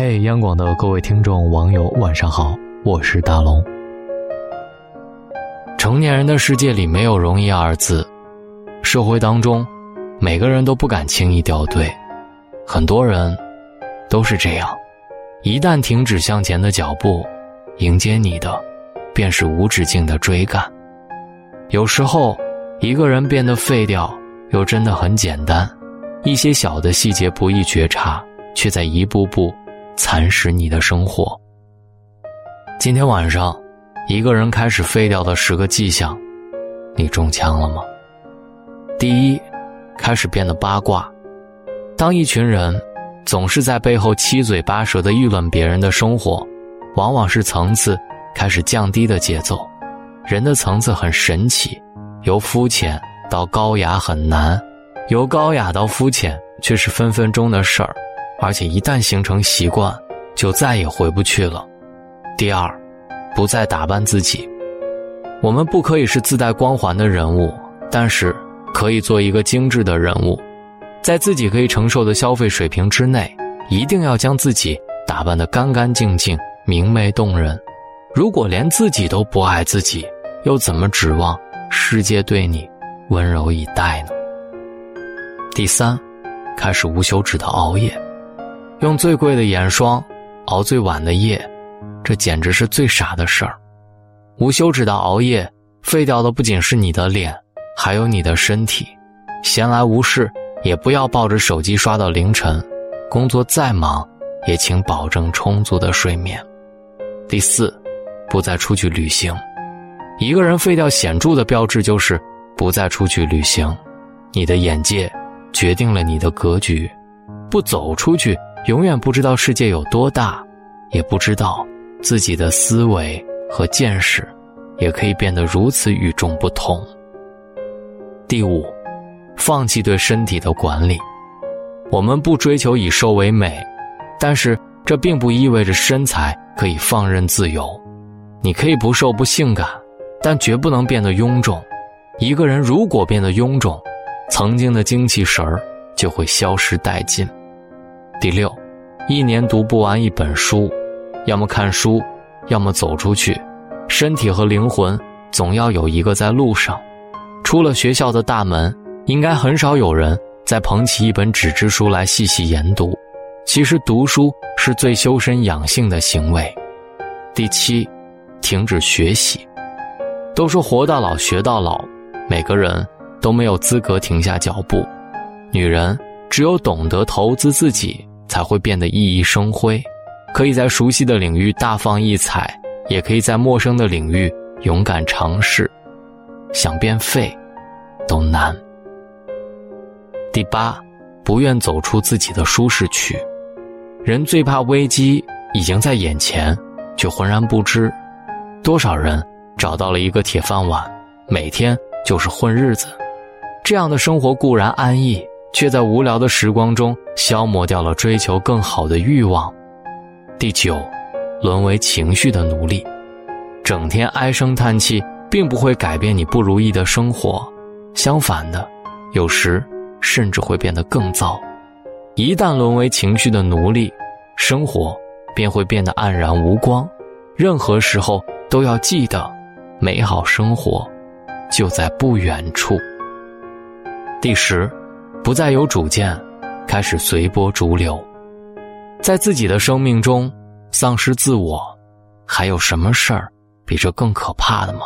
嘿，央广的各位听众、网友，晚上好，我是大龙。成年人的世界里没有容易二字，社会当中，每个人都不敢轻易掉队，很多人都是这样，一旦停止向前的脚步，迎接你的，便是无止境的追赶。有时候，一个人变得废掉，又真的很简单，一些小的细节不易觉察，却在一步步。蚕食你的生活。今天晚上，一个人开始废掉的十个迹象，你中枪了吗？第一，开始变得八卦。当一群人总是在背后七嘴八舌的议论别人的生活，往往是层次开始降低的节奏。人的层次很神奇，由肤浅到高雅很难，由高雅到肤浅却是分分钟的事儿。而且一旦形成习惯，就再也回不去了。第二，不再打扮自己。我们不可以是自带光环的人物，但是可以做一个精致的人物，在自己可以承受的消费水平之内，一定要将自己打扮得干干净净、明媚动人。如果连自己都不爱自己，又怎么指望世界对你温柔以待呢？第三，开始无休止的熬夜。用最贵的眼霜，熬最晚的夜，这简直是最傻的事儿。无休止的熬夜，废掉的不仅是你的脸，还有你的身体。闲来无事，也不要抱着手机刷到凌晨。工作再忙，也请保证充足的睡眠。第四，不再出去旅行。一个人废掉显著的标志就是不再出去旅行。你的眼界决定了你的格局，不走出去。永远不知道世界有多大，也不知道自己的思维和见识，也可以变得如此与众不同。第五，放弃对身体的管理。我们不追求以瘦为美，但是这并不意味着身材可以放任自由。你可以不瘦不性感，但绝不能变得臃肿。一个人如果变得臃肿，曾经的精气神儿就会消失殆尽。第六，一年读不完一本书，要么看书，要么走出去。身体和灵魂总要有一个在路上。出了学校的大门，应该很少有人再捧起一本纸质书来细细研读。其实读书是最修身养性的行为。第七，停止学习。都说活到老学到老，每个人都没有资格停下脚步。女人只有懂得投资自己。才会变得熠熠生辉，可以在熟悉的领域大放异彩，也可以在陌生的领域勇敢尝试。想变废，都难。第八，不愿走出自己的舒适区。人最怕危机已经在眼前，却浑然不知。多少人找到了一个铁饭碗，每天就是混日子，这样的生活固然安逸。却在无聊的时光中消磨掉了追求更好的欲望。第九，沦为情绪的奴隶，整天唉声叹气，并不会改变你不如意的生活，相反的，有时甚至会变得更糟。一旦沦为情绪的奴隶，生活便会变得黯然无光。任何时候都要记得，美好生活就在不远处。第十。不再有主见，开始随波逐流，在自己的生命中丧失自我，还有什么事儿比这更可怕的吗？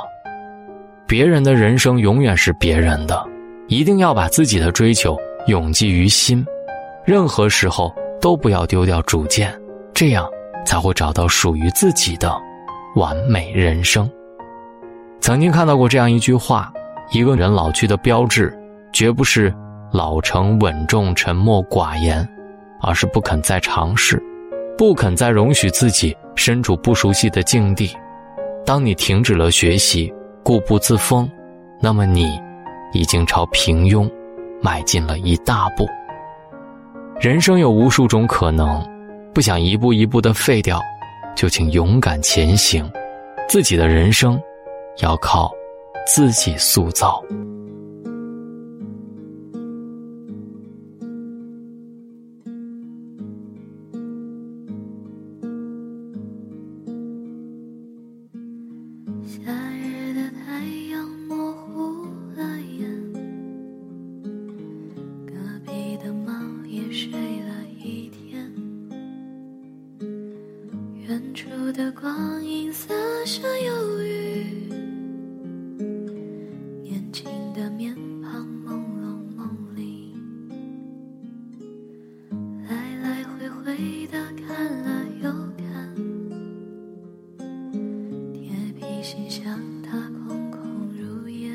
别人的人生永远是别人的，一定要把自己的追求永记于心，任何时候都不要丢掉主见，这样才会找到属于自己的完美人生。曾经看到过这样一句话：一个人老去的标志，绝不是。老成稳重、沉默寡言，而是不肯再尝试，不肯再容许自己身处不熟悉的境地。当你停止了学习，固步自封，那么你已经朝平庸迈进了一大步。人生有无数种可能，不想一步一步的废掉，就请勇敢前行。自己的人生，要靠自己塑造。光阴洒下忧郁，年轻的面庞朦胧梦里，来来回回的看了又看，铁皮心像它空空如也，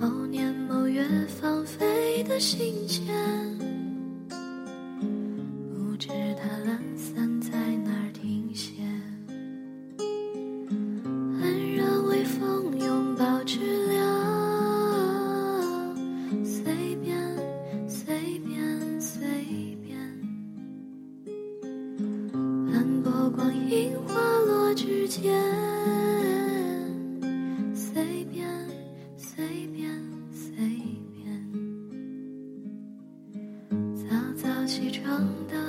某年某月放飞的信笺。落指尖，随便随便随便。早早起床的。